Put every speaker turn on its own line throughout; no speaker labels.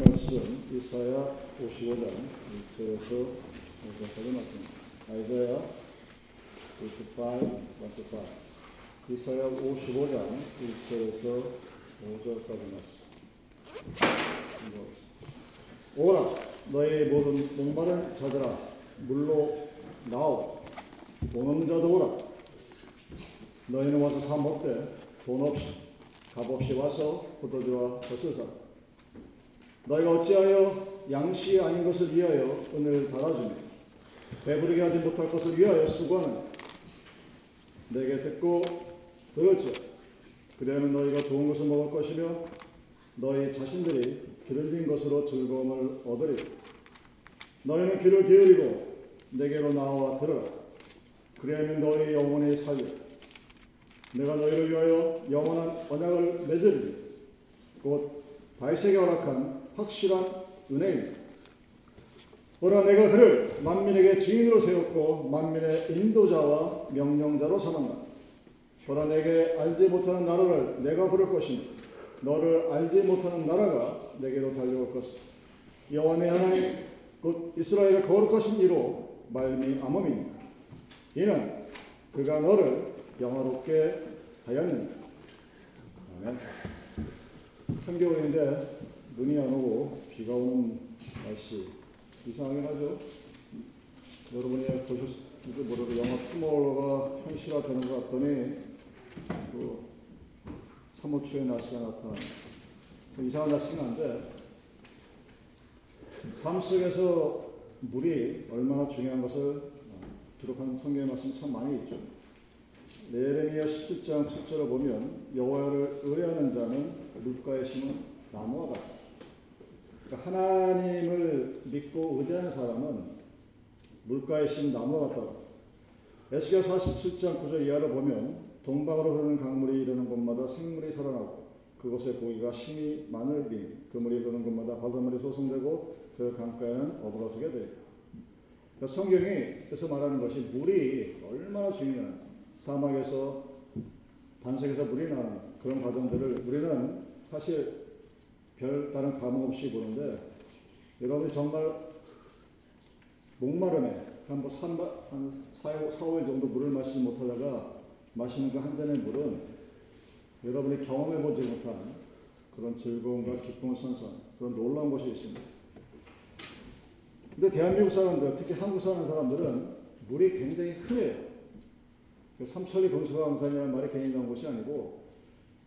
말씀 이사야 55장 1절에서 5절까지 말씀. 아이사야 55, 55. 이사야 55장 1절에서 5절까지 말씀. 오라 너의 모든 목마른 자들아 물로 나오 돈 없는 자도 오라 너희는 와서 사 먹되 돈 없이 값 없이 와서 포도주와 젖을 사 너희가 어찌하여 양식이 아닌 것을 위하여 은을 달아주며 배부르게 하지 못할 것을 위하여 수고하는 내게 듣고 들을지어 그리하면 너희가 좋은 것을 먹을 것이며 너희 자신들이 기름진 것으로 즐거움을 얻으리 너희는 귀를 기울이고 내게로 나와 들어라. 그리하면 너희 영혼이 살리 내가 너희를 위하여 영원한 언약을 맺으리니 곧 다윗에게 허락한 확실한 은혜이니 보라 내가 그를 만민에게 증인으로 세웠고 만민의 인도자와 명령자로 삼았다 보라 내게 알지 못하는 나라를 내가 부를 것이니 너를 알지 못하는 나라가 내게로 달려올 것이다. 여호와의 하나님 곧 이스라엘의 거룩하신 이로 말미암음이니 이는 그가 너를 영화롭게 하였느니라. 아멘. 한겨울인데 눈이 안 오고 비가 오는 날씨 이상하긴 하죠. 여러분이 보셨을지 모르고 영화 투모로가 현실화되는 것 같더니 그 3호 초의 날씨가 나타나는 이상한 날씨는 한데 삶 속에서 물이 얼마나 중요한 것을 기록한 성경의 말씀 참 많이 있죠. 예레미야 17장 7절을 보면 여호와를 의뢰하는 자는 물가에 심은 나무와 같다. 그러니까 하나님을 믿고 의지하는 사람은 물가에 심은 나무와 같다고. 에스겔 47장 9절 이하를 보면 동방으로 흐르는 강물이 이르는 곳마다 생물이 살아나고 그곳에 고기가 심이 많으니 그 물이 흐르는 곳마다 바닷물이 소송되고 그 강가에는 어부가 서게 되고 그러니까 성경이 그래서 말하는 것이 물이 얼마나 중요한지 사막에서 반석에서 물이 나는 그런 과정들을 우리는 사실 별 다른 감흥 없이 보는데 여러분이 정말 목마름에 한, 뭐 3, 한 4, 4, 5일 정도 물을 마시지 못하다가 마시는 그 한 잔의 물은 여러분이 경험해 보지 못한 그런 즐거움과 기쁨을 선사하는 그런 놀라운 것이 있습니다. 근데 대한민국 사람들, 특히 한국 사는 사람들은 물이 굉장히 흔해요. 그 삼천리 금수강산이라는 말이 괜히 나온 것이 아니고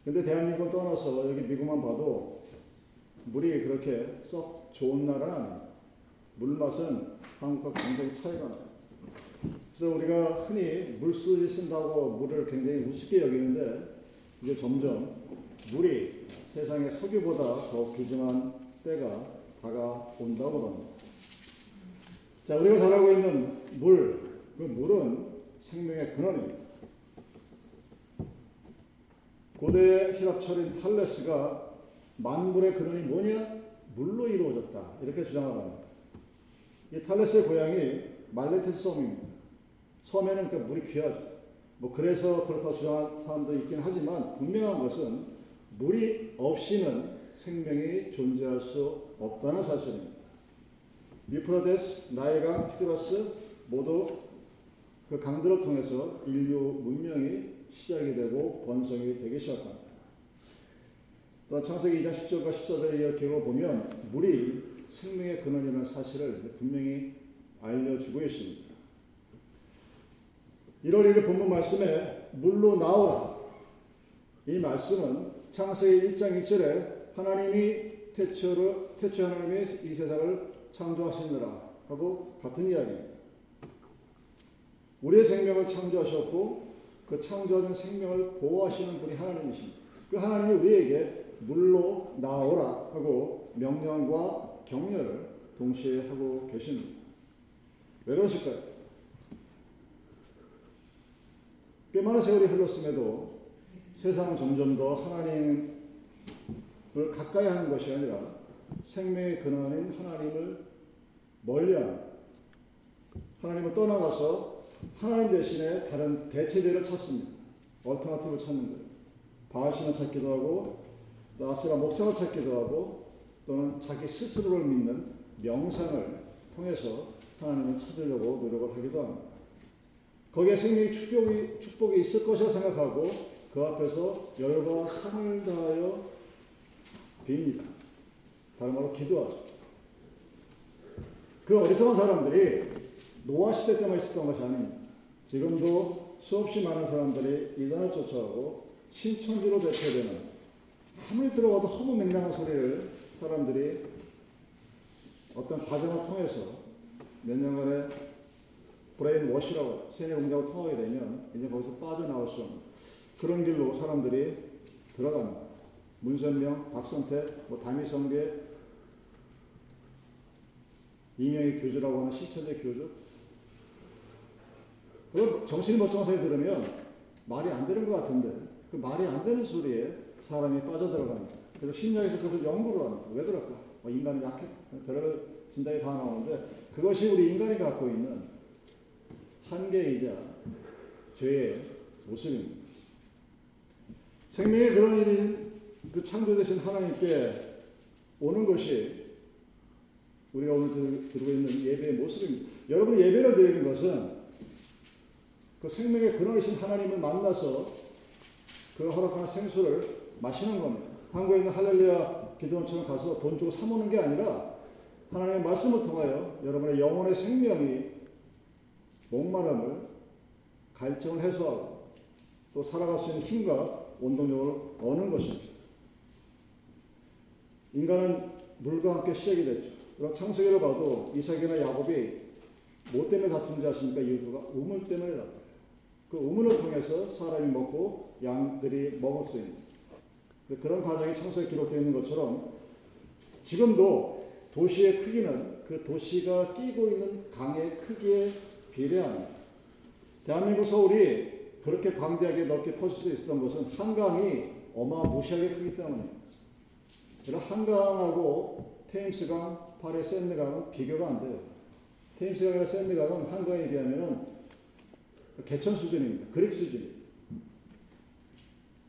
근데 대한민국을 떠나서 여기 미국만 봐도 물이 그렇게 썩 좋은 나라는 물맛은 한국과 굉장히 차이가 나요. 그래서 우리가 흔히 물쓰기 쓴다고 물을 굉장히 우습게 여기는데 이제 점점 물이 세상의 석유보다 더 귀중한 때가 다가온다고 합니다. 자, 우리가 잘 알고 있는 물, 그 물은 생명의 근원입니다. 고대 히랍 철인 탈레스가 만물의 근원이 뭐냐? 물로 이루어졌다. 이렇게 주장을 합니다. 이 탈레스의 고향이 말레테스 섬입니다. 섬에는 그 물이 귀하죠. 뭐 그래서 그렇다 주장하는 사람도 있긴 하지만 분명한 것은 물이 없이는 생명이 존재할 수 없다는 사실입니다. 유프라데스, 나일강, 티그라스 모두 그 강들을 통해서 인류 문명이 시작이 되고 번성이 되기 시작합니다. 또 창세기 2장 10절과 14절의 이야기를 보면 물이 생명의 근원이라는 사실을 분명히 알려주고 있습니다. 1월 1일 본문 말씀에 물로 나오라. 이 말씀은 창세기 1장 1절에 하나님이 태초를, 태초 하나님이 이 세상을 창조하시느라 하고 같은 이야기입니다. 우리의 생명을 창조하셨고 그 창조하는 생명을 보호하시는 분이 하나님이십니다. 그 하나님이 우리에게 물로 나오라 하고 명령과 격려를 동시에 하고 계십니다. 왜 그러실까요? 꽤 많은 세월이 흘렀음에도 세상은 점점 더 하나님을 가까이 하는 것이 아니라 생명의 근원인 하나님을 멀리하는 하나님을 떠나가서 하나님 대신에 다른 대체제를 찾습니다. 얼터나티브를 찾는 거예요. 바알신을 찾기도 하고 또 아세라 목상을 찾기도 하고 또는 자기 스스로를 믿는 명상을 통해서 하나님을 찾으려고 노력을 하기도 합니다. 거기에 생명의 축복이, 축복이 있을 것이라 생각하고 그 앞에서 열과 성을 다하여 빕니다. 다른 말로 기도하죠. 그 어리석은 사람들이 노아 시대 때만 있었던 것이 아닙니다. 지금도 수없이 많은 사람들이 이단을 쫓아오고 신천지로 대표되는 아무리 들어봐도 허무맹랑한 소리를 사람들이 어떤 과정을 통해서 몇 년간의 brainwash라고 세뇌 공작을 통하게 되면 이제 거기서 빠져나올 수 없는 그런 길로 사람들이 들어갑니다. 문선명, 박선태, 뭐 담임성계, 이명희 교주라고 하는 신천지 교주. 그 정신이 멀쩡한 소리 들으면 말이 안 되는 것 같은데 그 말이 안 되는 소리에 사람이 빠져들어갑니다. 그래서 심리학에서 그것을 연구를 합니다. 왜 그럴까? 뭐 인간은 약해. 별별 진단이 다 나오는데 그것이 우리 인간이 갖고 있는 한계이자 죄의 모습입니다. 생명의 그런 일인 그 창조되신 하나님께 오는 것이 우리가 오늘 들고 있는 예배의 모습입니다. 여러분이 예배를 드리는 것은 그 생명의 근원이신 하나님을 만나서 그 허락한 생수를 마시는 겁니다. 한국에 있는 할렐루야 기도원처럼 가서 돈 주고 사모는 게 아니라 하나님의 말씀을 통하여 여러분의 영혼의 생명이 목마름을 갈증을 해소하고 또 살아갈 수 있는 힘과 원동력을 얻는 것입니다. 인간은 물과 함께 시작이 됐죠. 그럼 창세기를 봐도 이삭이나 야곱이 뭐 때문에 다툰지 아십니까? 이유가 우물 때문에 다투요. 그 우물을 통해서 사람이 먹고 양들이 먹을 수 있는 그런 과정이 창세기에 기록되어 있는 것처럼 지금도 도시의 크기는 그 도시가 끼고 있는 강의 크기에 비례합니다. 대한민국 서울이 그렇게 광대하게 넓게 퍼질 수 있었던 것은 한강이 어마무시하게 크기 때문입니다. 한강하고 테임스강, 파레 샌드강은 비교가 안 돼요. 테임스강과 샌드강은 한강에 비하면 개천 수준입니다. 그릭 수준입니다.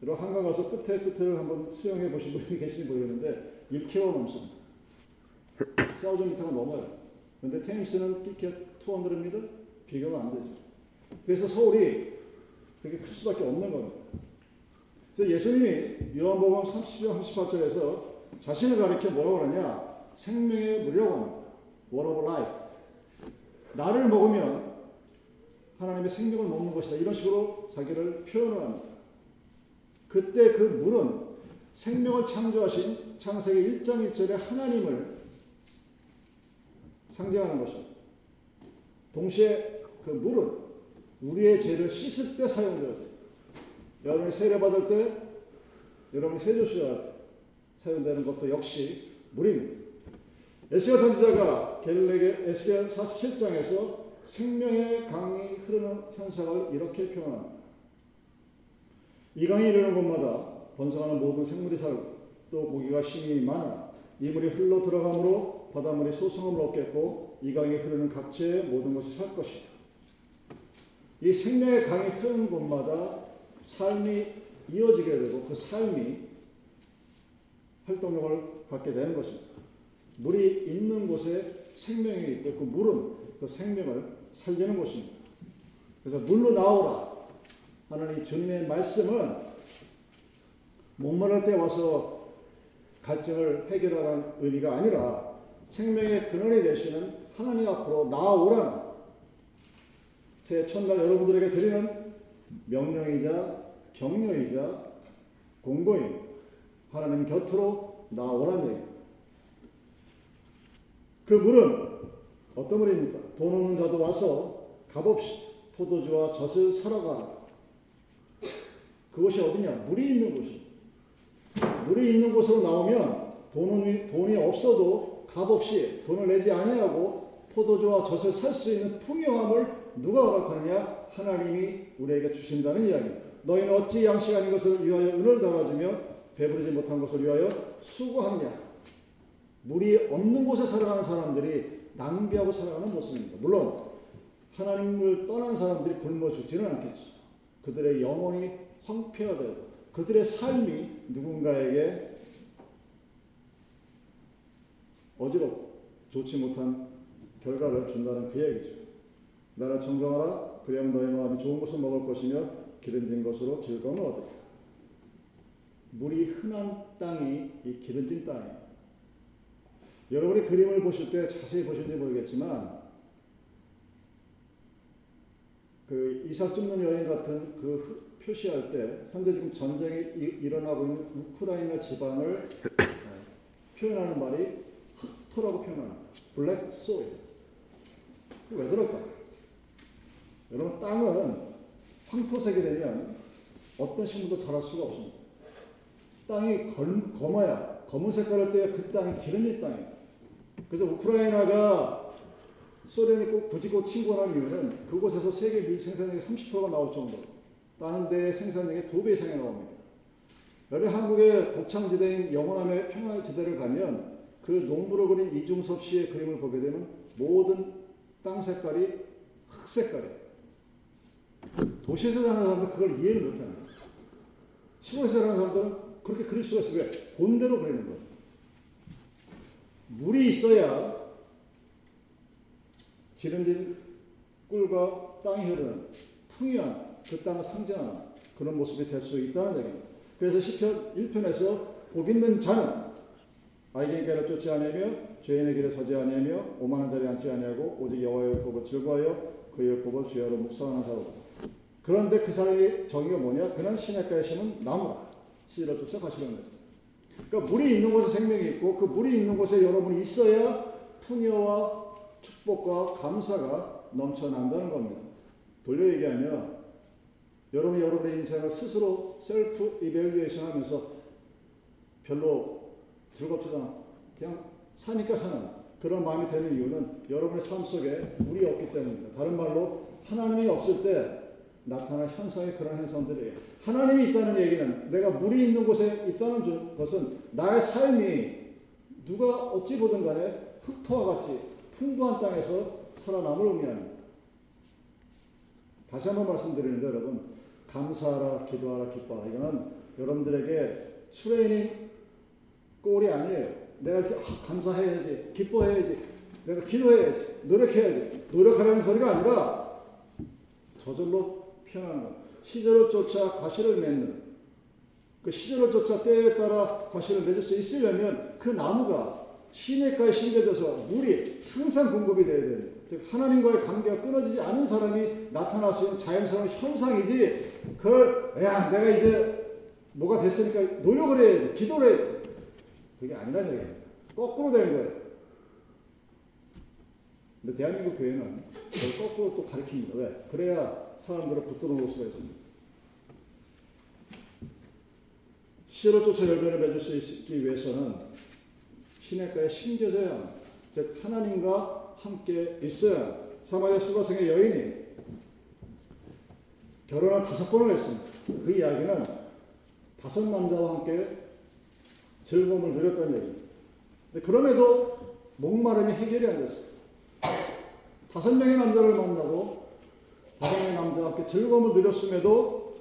그리고 한강 가서 끝에 끝을 한번 수영해 보신 분이 계신지 모르겠는데 1km 넘습니다. 4,000m가 넘어요. 근데 테임스는 피켓 200m 비교가 안 되죠. 그래서 서울이 그렇게 클 수밖에 없는 겁니다. 그래서 예수님이 요한복음 30장 38절에서 자신을 가리켜 뭐라고 그러냐? 생명의 무료고 합니다. Word of life. 나를 먹으면 하나님의 생명을 먹는 것이다. 이런 식으로 자기를 표현을 합니다. 그때 그 물은 생명을 창조하신 창세기 1장 1절의 하나님을 상징하는 것입니다. 동시에 그 물은 우리의 죄를 씻을 때 사용되어져요. 여러분이 세례 받을 때 여러분이 세조시가 사용되는 것도 역시 물입니다. 에스겔 선지자가 갤렉의 에스겔 47장에서 생명의 강이 흐르는 현상을 이렇게 표현합니다. 이 강이 이르는 곳마다 번성하는 모든 생물이 살고 또 고기가 심히 많아 이 물이 흘러 들어가므로 바닷물이 소성함을 얻겠고 이 강이 흐르는 각지의 모든 것이 살 것이다. 이 생명의 강이 흐르는 곳마다 삶이 이어지게 되고 그 삶이 활동력을 갖게 되는 것입니다. 물이 있는 곳에 생명이 있고 그 물은 그 생명을 살리는 곳입니다. 그래서 물로 나오라 하나님 주님의 말씀은 목마를 때 와서 갈증을 해결하라는 의미가 아니라 생명의 근원이 되시는 하나님 앞으로 나아오라는 새 첫날 여러분들에게 드리는 명령이자 격려이자 공고입니다. 하나님 곁으로 나오라는 얘기입니다. 그 물은 어떤 물입니까? 돈 없는 자도 와서 값없이 포도주와 젖을 사러 가라. 그것이 어디냐? 물이 있는 곳이. 물이 있는 곳으로 나오면 돈이, 돈이 없어도 값없이 돈을 내지 아니하고 포도주와 젖을 살 수 있는 풍요함을 누가 허락하느냐? 하나님이 우리에게 주신다는 이야기입니다. 너희는 어찌 양식 아닌 것을 위하여 은을 달아주며 배부르지 못한 것을 위하여 수고하냐? 물이 없는 곳에 살아가는 사람들이 낭비하고 살아가는 모습입니다. 물론 하나님을 떠난 사람들이 굶어 죽지는 않겠죠. 그들의 영혼이 황폐화되고 그들의 삶이 누군가에게 어지럽고 좋지 못한 결과를 준다는 그 얘기죠. 나를 청정하라. 그리하면 너의 마음이 좋은 것을 먹을 것이며 기름진 것으로 즐거움을 얻으리라. 물이 흔한 땅이 이 기름진 땅이에요. 여러분이 그림을 보실 때 자세히 보셨는지 모르겠지만 그 이삭 줍는 여인 같은 그 표시할 때 현재 지금 전쟁이 이- 일어나고 있는 우크라이나 지방을 어, 표현하는 말이 흑토라고 표현합니다. 블랙 소일. 왜 그럴까? 여러분 땅은 황토색이 되면 어떤 식물도 자랄 수가 없습니다. 땅이 검, 검어야 검은 색깔을 떼야 그 땅이 기름진 땅이에요. 그래서 우크라이나가 소련이 꼭꼭 침공하는 이유는 그곳에서 세계 밀 생산량의 30%가 나올 정도로 다른 데의 생산량의 두배 이상이 나옵니다. 여러분 한국의 곡창지대인 영원함의 평화지대를 가면 그 농부를 그린 이중섭 씨의 그림을 보게 되면 모든 땅 색깔이 흑 색깔이에요. 도시에서 사는 사람들은 그걸 이해를 못합니다. 시골에서 사는 사람들은 그렇게 그릴 수가 있어요. 왜? 본대로 그리는 거예요. 물이 있어야 기름진 꿀과 땅이 흐르는 풍요한 그 땅을 상징하는 그런 모습이 될 수 있다는 얘기입니다. 그래서 시편 1편에서 복 있는 자는 아이의 길을 쫓지 아니하며 죄인의 길에 서지 아니하며 오만한 자리에 앉지 아니하고 오직 여호와의 율법을 즐거워하여 그의 율법을 주야로 묵상하는 자로 그런데 그 사람의 정의가 뭐냐? 그는 시냇가에 심은 나무라 씨를 쫓아 가시는 거죠. 그러니까 물이 있는 곳에 생명이 있고 그 물이 있는 곳에 여러분이 있어야 풍요와 축복과 감사가 넘쳐난다는 겁니다. 돌려 얘기하면 여러분이 여러분의 인생을 스스로 self evaluation 하면서 별로 즐겁지도 않고 그냥 사니까 사는 그런 마음이 되는 이유는 여러분의 삶 속에 물이 없기 때문입니다. 다른 말로 하나님이 없을 때 나타날 현상이 그런 현상들이에요. 하나님이 있다는 얘기는 내가 물이 있는 곳에 있다는 것은 나의 삶이 누가 어찌 보든 간에 흙토와 같이 풍부한 땅에서 살아남을 의미합니다. 다시 한번 말씀드리는데 여러분 감사하라 기도하라 기뻐하라 이거는 여러분들에게 트레이닝 꼴이 아니에요. 내가 이렇게 아, 감사해야지 기뻐해야지 내가 기도해야지 노력해야지 노력하라는 소리가 아니라 저절로 피어나는 것. 시절을 쫓아 과실을 맺는 그 시절을 쫓아 때에 따라 과실을 맺을 수 있으려면 그 나무가 시냇가에 심겨져서 물이 항상 공급이 돼야 됩니다. 즉 하나님과의 관계가 끊어지지 않은 사람이 나타날 수 있는 자연스러운 현상이지 그걸 야 내가 이제 뭐가 됐으니까 노력을 해야지 기도를 해야지 그게 아니라는 얘기예요. 거꾸로 된 거예요. 근데 대한민국 교회는 그걸 거꾸로 또 가르칩니다. 왜? 그래야 사람들을 붙들어 놓을 수가 있습니다. 시를 쫓아 열매를 맺을 수 있기 위해서는 시냇가에 심겨져야 합니다. 즉 하나님과 함께 있어야. 사마리아 수가성의 여인이 결혼을 다섯 번을 했습니다. 그 이야기는 다섯 남자와 함께 즐거움을 누렸다는 얘기입니다. 그럼에도 목마름이 해결이 안 됐어요. 다섯 명의 남자를 만나고 다섯 명의 남자와 함께 즐거움을 누렸음에도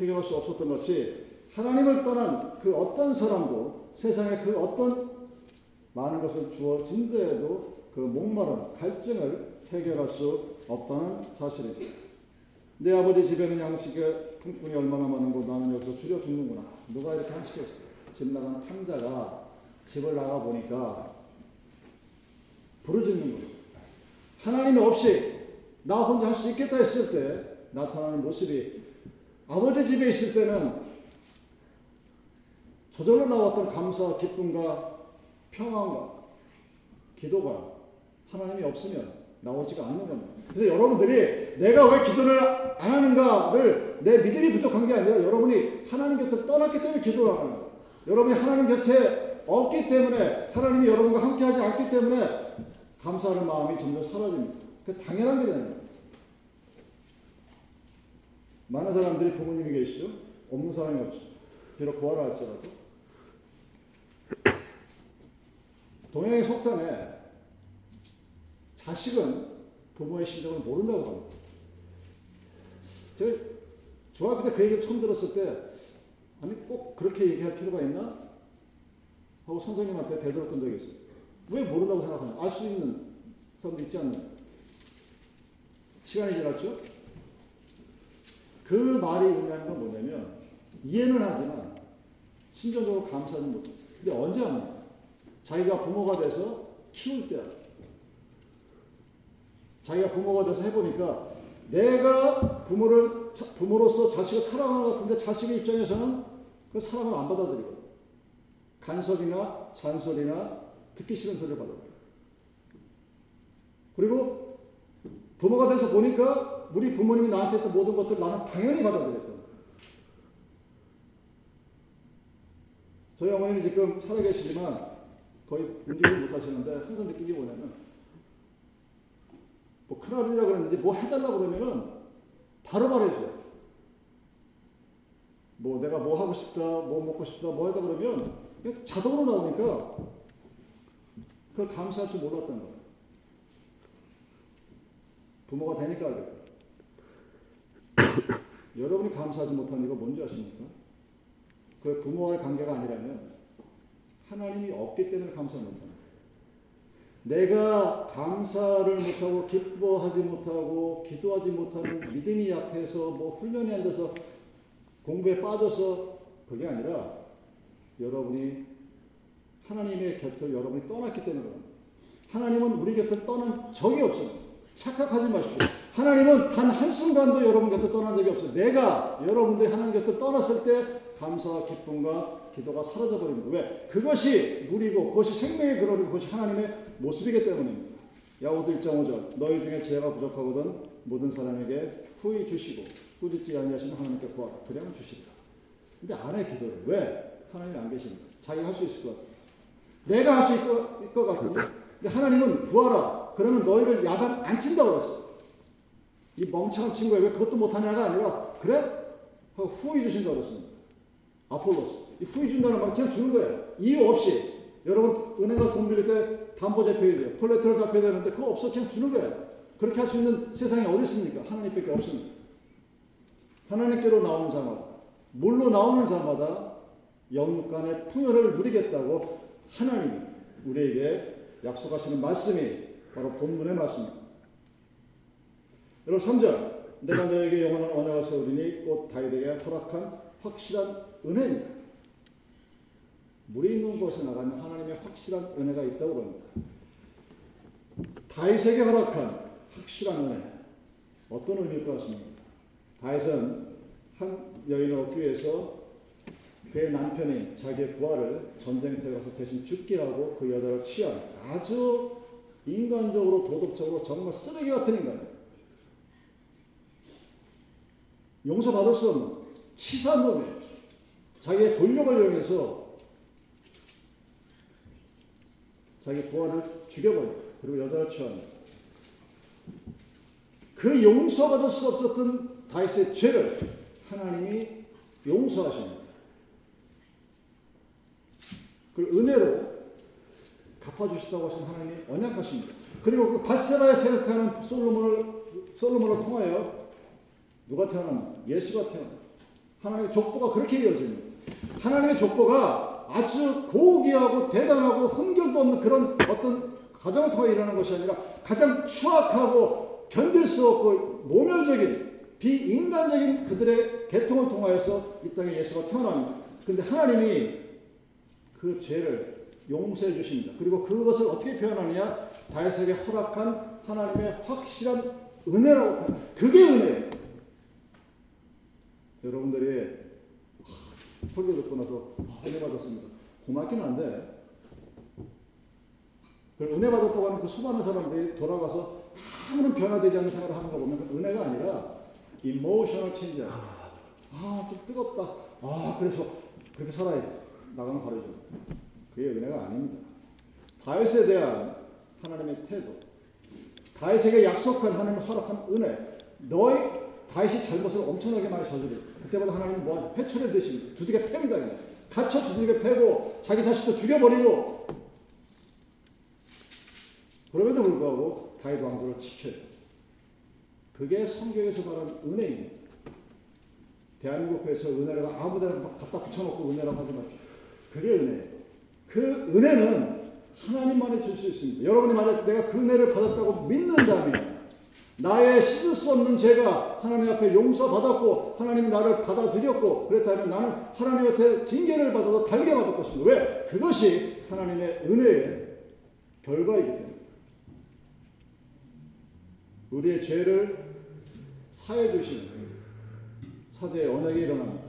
해결할 수 없었던 것이 하나님을 떠난 그 어떤 사람도 세상에 그 어떤 많은 것을 주어진 데에도 그 목마름, 갈증을 해결할 수 없다는 사실입니다. 내 아버지 집에는 양식의 품꾼이 얼마나 많은고 나는 여기서 줄여 죽는구나. 누가 이렇게 한식했어? 집 나간 탕자가 집을 나가 보니까 부르짖는 거예요. 하나님이 없이 나 혼자 할 수 있겠다 했을 때 나타나는 모습이 아버지 집에 있을 때는 저절로 나왔던 감사와 기쁨과 평안과 기도가 하나님이 없으면 나오지가 않는 겁니다. 그래서 여러분들이 내가 왜 기도를 안 하는가를 내 믿음이 부족한 게 아니라 여러분이 하나님 곁을 떠났기 때문에 기도를 안 하는 거예요. 여러분이 하나님 곁에 없기 때문에 하나님이 여러분과 함께 하지 않기 때문에 감사하는 마음이 점점 사라집니다. 그 당연한 게 되는 거예요. 많은 사람들이 부모님이 계시죠? 없는 사람이 없죠. 비록 구하라 할지라도. 동양의 속담에 자식은 부모의 심정을 모른다고 합니다. 제가 중학교 때 그 얘기를 처음 들었을 때, 아니, 꼭 그렇게 얘기할 필요가 있나? 하고 선생님한테 대들었던 적이 있어요. 왜 모른다고 생각하냐? 알 수 있는 사람도 있지 않나요? 시간이 지났죠? 그 말이 의미하는 건 뭐냐면 이해는 하지만 심정적으로 감사는 못. 근데 언제 합니까? 자기가 부모가 돼서 키울 때야. 자기가 부모가 돼서 해보니까 내가 부모를 부모로서 자식을 사랑하는 것 같은데 자식의 입장에서는 그 사랑을 안 받아들이고 간섭이나 잔소리나 듣기 싫은 소리를 받아들여. 그리고 부모가 돼서 보니까 우리 부모님이 나한테 했던 모든 것들 나는 당연히 받아들였던 거예요. 저희 어머니는 지금 살아계시지만 거의 움직이지 못하시는데 항상 느낀 게 뭐냐면 뭐 큰아들이라 그랬는지 뭐 해달라고 그러면은 바로 말해줘요. 뭐 내가 뭐 하고 싶다, 뭐 먹고 싶다, 뭐 하다 그러면 자동으로 나오니까 그걸 감사할 줄 몰랐던 거예요. 부모가 되니까 알겠다. 여러분이 감사하지 못하는 이유가 뭔지 아십니까? 그 부모와의 관계가 아니라면 하나님이 없기 때문에 감사 못하는 거예요. 내가 감사를 못하고 기뻐하지 못하고 기도하지 못하는 믿음이 약해서 뭐 훈련이 안 돼서 공부에 빠져서 그게 아니라 여러분이 하나님의 곁을 여러분이 떠났기 때문에. 하나님은 우리 곁을 떠난 적이 없습니다. 착각하지 마십시오. 하나님은 단 한순간도 여러분 곁을 떠난 적이 없어요. 내가 여러분들이 하나님 곁을 떠났을 때 감사와 기쁨과 기도가 사라져 버립니다. 왜? 그것이 누리고 그것이 생명의 근원이고 그것이 하나님의 모습이기 때문입니다. 야고보 1.5절 너희 중에 지혜가 부족하거든 모든 사람에게 후히 주시고 꾸짖지 아니하시면 하나님께 구하라 그러면 주시리라. 근데 안 해 기도를 왜? 하나님이 안 계십니다. 자기가 할수 있을 것 같아요. 내가 할 수 있을 것 같거든요. 근데 하나님은 구하라. 그러면 너희를 야단 안 친다고 그랬어. 이 멍청한 친구야 왜 그것도 못하냐가 아니라 그래? 후히 주신다고 그랬습니다. 아폴로스. 이 후히 준다는 말 그냥 주는 거예요. 이유 없이. 여러분 은행 가서 돈 빌릴 때 담보 잡혀야 돼요. 콜레트럴 잡혀야 되는데 그거 없어 그냥 주는 거예요. 그렇게 할 수 있는 세상에 어디 있습니까? 하나님밖에 없습니다. 하나님께로 나오는 자마다 물로 나오는 자마다 영간의 풍요를 누리겠다고 하나님이 우리에게 약속하시는 말씀이 바로 본문의 말씀입니다. 여러분 3절 내가 너에게 영원한 언약을 세우리니 곧 다윗에게 허락한 확실한 은혜입니다. 물이 있는 곳에 나가면 하나님의 확실한 은혜가 있다고 그럽니다. 다윗에게 허락한 확실한 은혜 어떤 의미일 것 같습니까? 다윗은 한 여인을 얻기 위해서 그의 남편이 자기의 부하를 전쟁터에 가서 대신 죽게 하고 그 여자를 취한 아주 인간적으로 도덕적으로 정말 쓰레기 같은 인간이에요. 용서받을 수 없는 치사한 놈이에요. 자기의 권력을 이용해서 자기 부하를 죽여버려요. 그리고 여자를 취합니다. 그 용서받을 수 없었던 다윗의 죄를 하나님이 용서하십니다. 그 은혜로 갚아주시다고 하신 하나님이 언약하십니다. 그리고 그 바세바의 세를 태어난 솔로몬을 솔로몬을 통하여 누가 태어납니까? 예수가 태어납니다. 하나님의 족보가 그렇게 이어집니다. 하나님의 족보가 아주 고귀하고 대단하고 흥경도 없는 그런 어떤 가정을 통해 일어나는 것이 아니라 가장 추악하고 견딜 수 없고 모멸적인 비인간적인 그들의 계통을 통하여서 이 땅에 예수가 태어납니다. 근데 하나님이 그 죄를 용서해 주십니다. 그리고 그것을 어떻게 표현하느냐? 다윗에게 허락한 하나님의 확실한 은혜라고. 그게 은혜예요. 여러분들이 듣고 나서 은혜 받았습니다. 고맙긴 한데 그 은혜 받았다고 하는 그 수많은 사람들이 돌아가서 아무런 변화되지 않는 생활을 하는 거 보면 그 은혜가 아니라 emotional change야. 아, 좀 뜨겁다. 아, 그래서 그렇게 살아야지. 나가면 바로 좀. 그게 은혜가 아닙니다. 다윗에 대한 하나님의 태도. 다윗에게 약속한 하나님 허락한 은혜. 너희 다윗이 잘못을 엄청나게 많이 저지르. 그때마다 하나님은 뭐하죠? 회초리 대신 두들겨 팹니다. 그냥. 갇혀 두들겨 패고 자기 자식도 죽여버리고 그럼에도 불구하고 다윗 왕조를 지켜요. 그게 성경에서 말하는 은혜입니다. 대한민국 교회에서 은혜를 아무데나 갖다 붙여놓고 은혜라고 하지 마십시오. 그게 은혜예요. 그 은혜는 하나님만이 줄 수 있습니다. 여러분이 만약 내가 그 은혜를 받았다고 믿는다면 나의 씻을 수 없는 죄가 하나님 앞에 용서받았고 하나님이 나를 받아들였고 그랬다면 나는 하나님한테 징계를 받아도 달게 받을 것입니다. 왜? 그것이 하나님의 은혜의 결과이기 때문에 우리의 죄를 사해 주시는 사제의 언약이 일어납니다.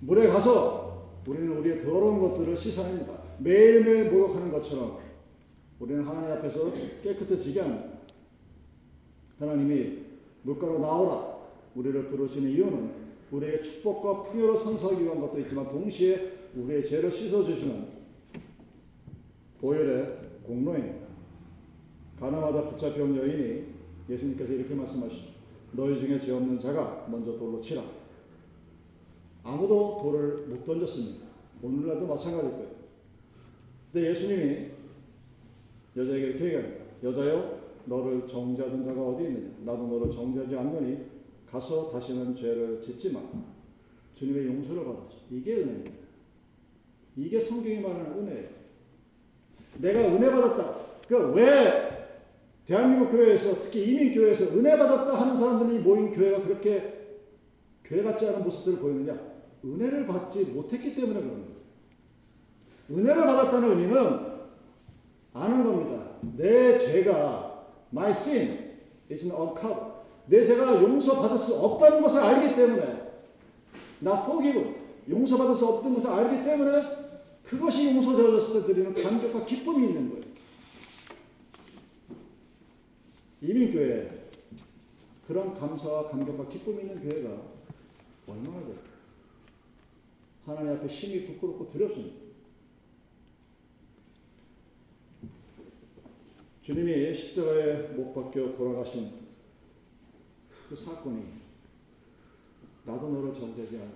물에 가서 우리는 우리의 더러운 것들을 씻어냅니다. 매일매일 목욕하는 것처럼 우리는 하나님 앞에서 깨끗해지게 합니다. 하나님이 물가로 나오라 우리를 부르시는 이유는 우리에게 축복과 풍요를 선사하기 위한 것도 있지만 동시에 우리의 죄를 씻어주시는 보혈의 공로입니다. 가나마다 붙잡혀 온 여인이 예수님께서 이렇게 말씀하시죠. 너희 중에 죄 없는 자가 먼저 돌로 치라. 아무도 돌을 못 던졌습니다. 오늘날도 마찬가지일 거예요. 근데 예수님이 여자에게 이렇게 얘기합니다. 여자여, 너를 정죄하던 자가 어디 있느냐? 나도 너를 정죄하지 않노니 가서 다시는 죄를 짓지 마. 주님의 용서를 받았죠. 이게 은혜입니다. 이게 성경이 말하는 은혜예요. 내가 은혜 받았다. 그러니까 왜 대한민국 교회에서 특히 이민 교회에서 은혜 받았다 하는 사람들이 모인 교회가 그렇게 교회 같지 않은 모습들을 보이느냐? 은혜를 받지 못했기 때문에 그런 거예요. 은혜를 받았다는 의미는 아는 겁니다. 내 죄가 my sin is uncovered. 내 죄가 용서받을 수 없다는 것을 알기 때문에 나 포기고 용서받을 수 없던 것을 알기 때문에 그것이 용서되어졌을 때 드리는 감격과 기쁨이 있는 거예요. 이민교회 그런 감사와 감격과 기쁨이 있는 교회가 얼마나 될까? 하나님 앞에 심히 부끄럽고 두렵습니다. 주님이 십자가에 못 박혀 돌아가신 그 사건이 나도 너를 정죄하지 않아.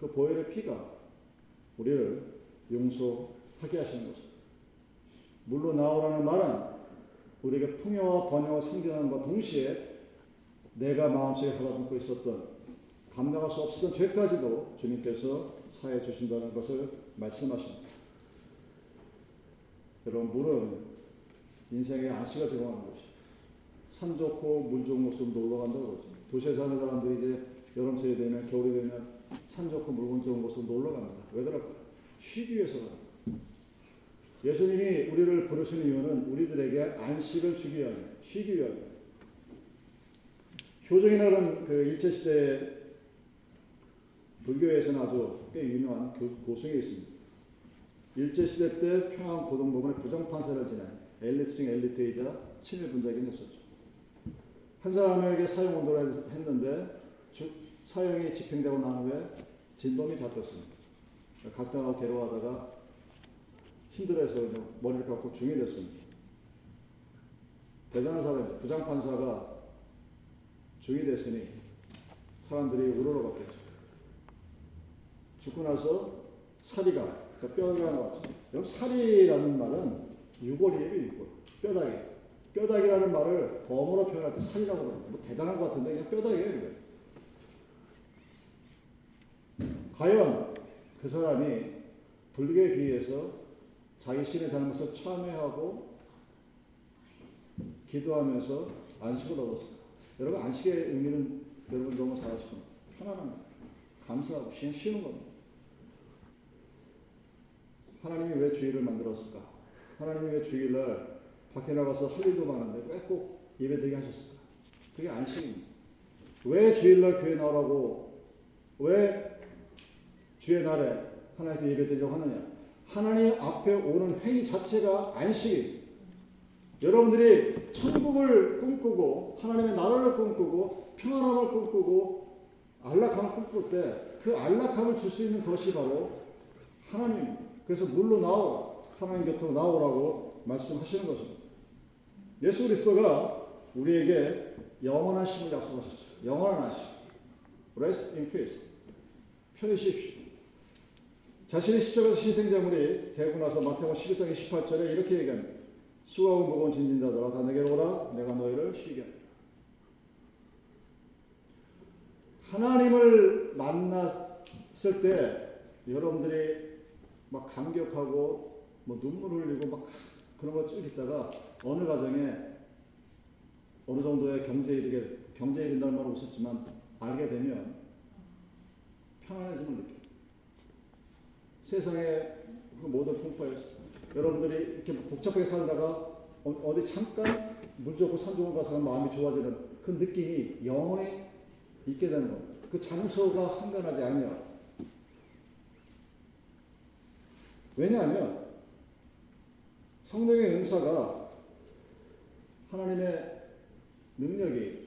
그 보혈의 피가 우리를 용서하게 하시는 것입니다. 물로 나오라는 말은 우리에게 풍요와 번영과 생겨나는과 동시에 내가 마음속에 가다듬고 있었던 감당할 수 없었던 죄까지도 주님께서 사해 주신다는 것을 말씀하십니다. 여러분 물은 인생의 안식을 제공하는 것이 산 좋고 물 좋은 곳으로 놀러 간다고 그러죠. 도시에 사는 사람들이 이제 여름철이 되면 겨울이 되면 산 좋고 물 좋은 곳으로 놀러 갑니다. 왜 그럴까요? 쉬기 위해서 갑니다. 예수님이 우리를 부르시는 이유는 우리들에게 안식을 주기 위함이에요. 쉬기 위함이에요. 효정이라는 그 일제시대 불교에서는 아주 꽤 유명한 고승이 있습니다. 일제시대 때 평양 고등법원의 부정판사를 지낸 엘리트 중 엘리트이자 친일 분자이었었죠. 한 사람에게 사형 온도를 했는데 주, 사형이 집행되고 난 후에 진범이 잡혔습니다. 갔다가 괴로워하다가 힘들어서 머리를 깎고 중이 됐습니다. 대단한 사람이죠. 부장판사가 중이 됐으니 사람들이 우러러 봤겠죠. 죽고 나서 사리가, 그러니까 뼈가 나왔죠. 여러분, 사리라는 말은 유골이에요, 유골. 뼈다귀. 뼈다귀라는 말을 범어로 표현할 때 살이라고 그럽니다. 뭐 대단한 것 같은데 그냥 뼈다귀예요, 이거. 과연 그 사람이 불교에 비해서 자기 신의 잘못을 참회하고 기도하면서 안식을 얻었을까? 여러분 안식의 의미는 여러분 너무 잘 아시고 편안한 거, 감사하고 쉬는 겁니다. 하나님이 왜 주일을 만들었을까? 하나님이 왜 주일날 밖에 나가서 할 일도 많은데 왜 꼭 예배드리게 하셨을까? 그게 안식입니다. 왜 주일날 교회 나오라고 왜 주의 날에 하나님께 예배드리려고 하느냐? 하나님 앞에 오는 행위 자체가 안식입니다. 여러분들이 천국을 꿈꾸고 하나님의 나라를 꿈꾸고 평안함을 꿈꾸고 안락함을 꿈꿀 때 그 안락함을 줄 수 있는 것이 바로 하나님입니다. 그래서 물로 나오라. 하나님 곁으로 나오라고 말씀하시는 것입니다. 예수 그리스도가 우리에게 영원한 심을 약속하셨죠. 영원한 심. Rest in peace. 편히 쉬십시오. 자신의 십자가에서 신생자물이 되고 나서 마태복음 11장 28절에 이렇게 얘기합니다. 수고하고 무거운 짐진 자들아 다 내게로 오라 내가 너희를 쉬게 하리라. 하나님을 만났을 때 여러분들이 막 감격하고 뭐 눈물 흘리고 막 그런 거 쭉 있다가 어느 가정에 어느 정도의 경제 이르게 경제 이른다는 말은 없었지만 알게 되면 편안해짐을 느껴. 세상의 그 모든 풍파에서 여러분들이 이렇게 복잡하게 살다가 어- 어디 잠깐 물 좋고 산 좋은 가서 마음이 좋아지는 그 느낌이 영원히 있게 되는 겁니다. 그 장소가 상관하지 아니야. 왜냐하면 성령의 은사가 하나님의 능력이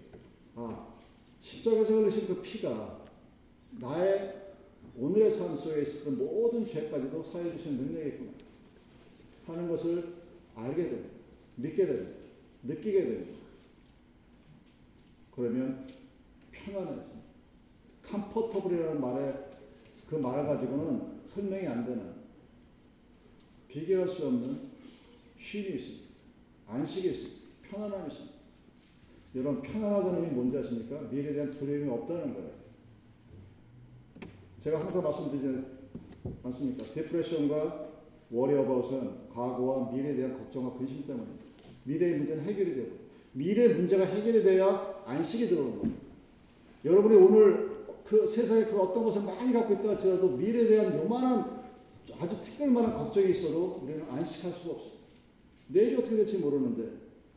아 십자가에서 흘리신 그 피가 나의 오늘의 삶 속에 있었던 모든 죄까지도 사해 주신 능력이 있구나 하는 것을 알게 됩니다. 믿게 됩니다. 느끼게 됩니다. 그러면 편안해집니다. 컴포터블이라는 말에 그 말 가지고는 설명이 안 되는 비교할 수 없는 쉼이 있습니다. 안식이 있습니다. 편안함이 있습니다. 여러분 편안하다는 의미 뭔지 아십니까? 미래에 대한 두려움이 없다는 거예요. 제가 항상 말씀드리지 않습니까? 디프레션과 워리어바웃은 과거와 미래에 대한 걱정과 근심 때문입니다. 미래의 문제는 해결이 되고 미래 문제가 해결이 돼야 안식이 들어오는 거예요. 여러분이 오늘 그 세상에 그 어떤 것을 많이 갖고 있다 할지라도 미래에 대한 요만한 아주 특별만한 걱정이 있어도 우리는 안식할 수가 없어요. 내일이 어떻게 될지 모르는데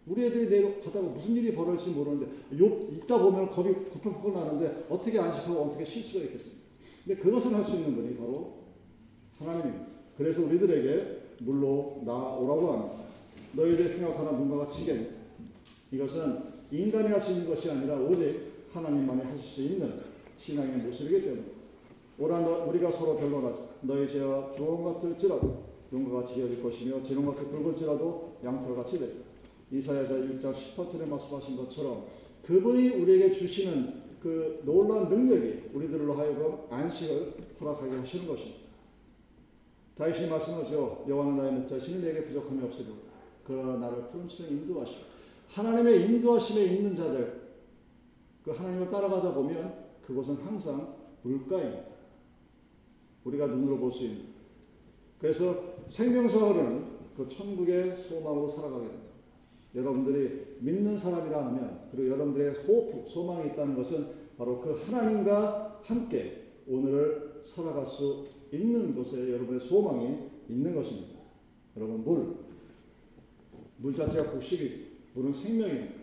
우리 애들이 내일 가다가 무슨 일이 벌어질지 모르는데 요 있다 보면 겁이 부풀부풀 나는데 어떻게 안식하고 어떻게 쉴 수가 있겠습니까? 근데 그것을 할 수 있는 분이 바로 하나님입니다. 그래서 우리들에게 물로 나오라고 합니다. 너희들 생각하는 문과가 치겠 이것은 인간이 할 수 있는 것이 아니라 오직 하나님만이 하실 수 있는 신앙의 모습이기 때문에 오라 너, 우리가 서로 변론하자 너희 죄와 조언 같을지라도 용과 같이 여길 것이며 지름 같이 붉을지라도 양털 같이 되리라 이사야자 1장 10퍼즐에 말씀하신 것처럼 그분이 우리에게 주시는 그 놀라운 능력이 우리들로 하여금 안식을 허락하게 하시는 것입니다. 다윗이 말씀하죠. 여호와는 나의 목자시니 내게 부족함이 없으리라. 그러나 나를 푸른 치에 인도하시고 하나님의 인도하심에 있는 자들 그 하나님을 따라가다 보면 그곳은 항상 물가입니다. 우리가 눈으로 볼 수 있는. 그래서 생명사활은 그 천국의 소망으로 살아가게 됩니다. 여러분들이 믿는 사람이라 하면 그리고 여러분들의 호프, 소망이 있다는 것은 바로 그 하나님과 함께 오늘을 살아갈 수 있는 곳에 여러분의 소망이 있는 것입니다. 여러분 물, 물 자체가 곡식이 물은 생명입니다.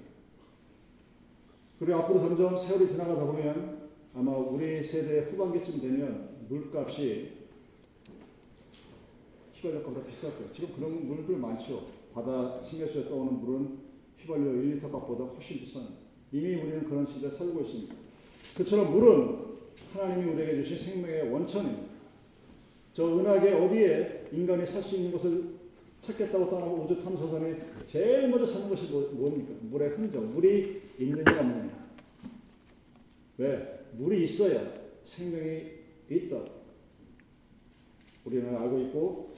그리고 앞으로 점점 세월이 지나가다 보면 아마 우리 세대 후반기쯤 되면 물값이 휘발유값보다 거예요. 지금 그런 물들 많죠. 바다 신경수에 떠오는 물은 휘발유 1리터 값보다 훨씬 비쌉니다. 이미 우리는 그런 시대에 살고 있습니다. 그처럼 물은 하나님이 우리에게 주신 생명의 원천입니다. 저 은하계 어디에 인간이 살 수 있는 것을 찾겠다고 떠나고 우주 탐사선이 제일 먼저 찾는 것이 뭐, 뭡니까? 물의 흔적. 물이 있느냐 없느냐. 왜? 물이 있어야 생명이 있다. 우리는 알고 있고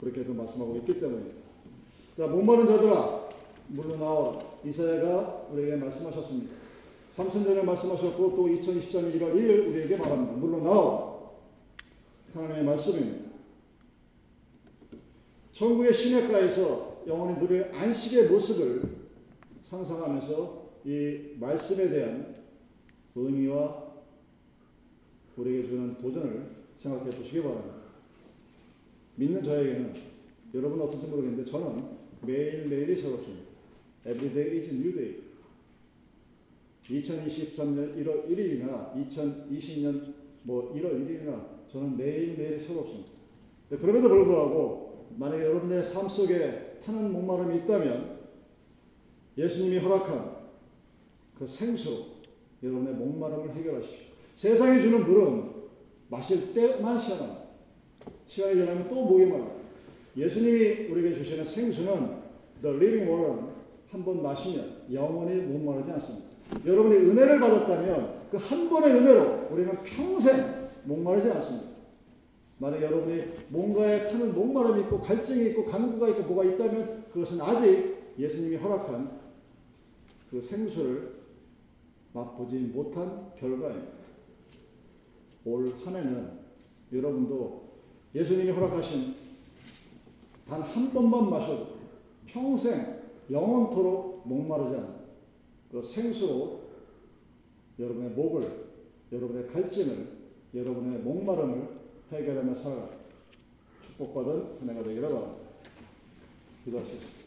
그렇게도 말씀하고 있기 때문입니다. 자, 목마른 자들아, 물로 나와라. 이사야가 우리에게 말씀하셨습니다. 삼천 전에 말씀하셨고 또 2024년 1월 1일 우리에게 말합니다. 물로 나와. 하나님의 말씀입니다. 천국의 시내가에서 영원히 누릴 안식의 모습을 상상하면서 이 말씀에 대한 의미와 우리에게 주는 도전을 생각해 보시기 바랍니다. 믿는 저에게는 여러분 어떤지 모르겠는데 저는 매일매일이 새롭습니다. Every day is new day. 2023년 1월 1일이나 2020년 뭐 1월 1일이나 저는 매일매일이 새롭습니다. 그럼에도 불구하고 만약에 여러분의 삶 속에 타는 목마름이 있다면 예수님이 허락한 그 생수로 여러분의 목마름을 해결하십시오. 세상이 주는 물은 마실 때만 시원합니다. 시간이 지나면 또 목이 말라. 예수님이 우리에게 주시는 생수는 The Living Water는 한번 마시면 영원히 목마르지 않습니다. 여러분이 은혜를 받았다면 그 한 번의 은혜로 우리는 평생 목마르지 않습니다. 만약 여러분이 뭔가에 타는 목마름이 있고 갈증이 있고 간구가 있고 뭐가 있다면 그것은 아직 예수님이 허락한 그 생수를 맛보지 못한 결과입니다. 올 한 해는 여러분도 예수님이 허락하신 단 한 번만 마셔도 평생 영원토록 목마르지 않는 그 생수로 여러분의 목을, 여러분의 갈증을, 여러분의 목마름을 해결하며 살아가 축복받은 한 해가 되기를 바랍니다. 기도하시겠습니다.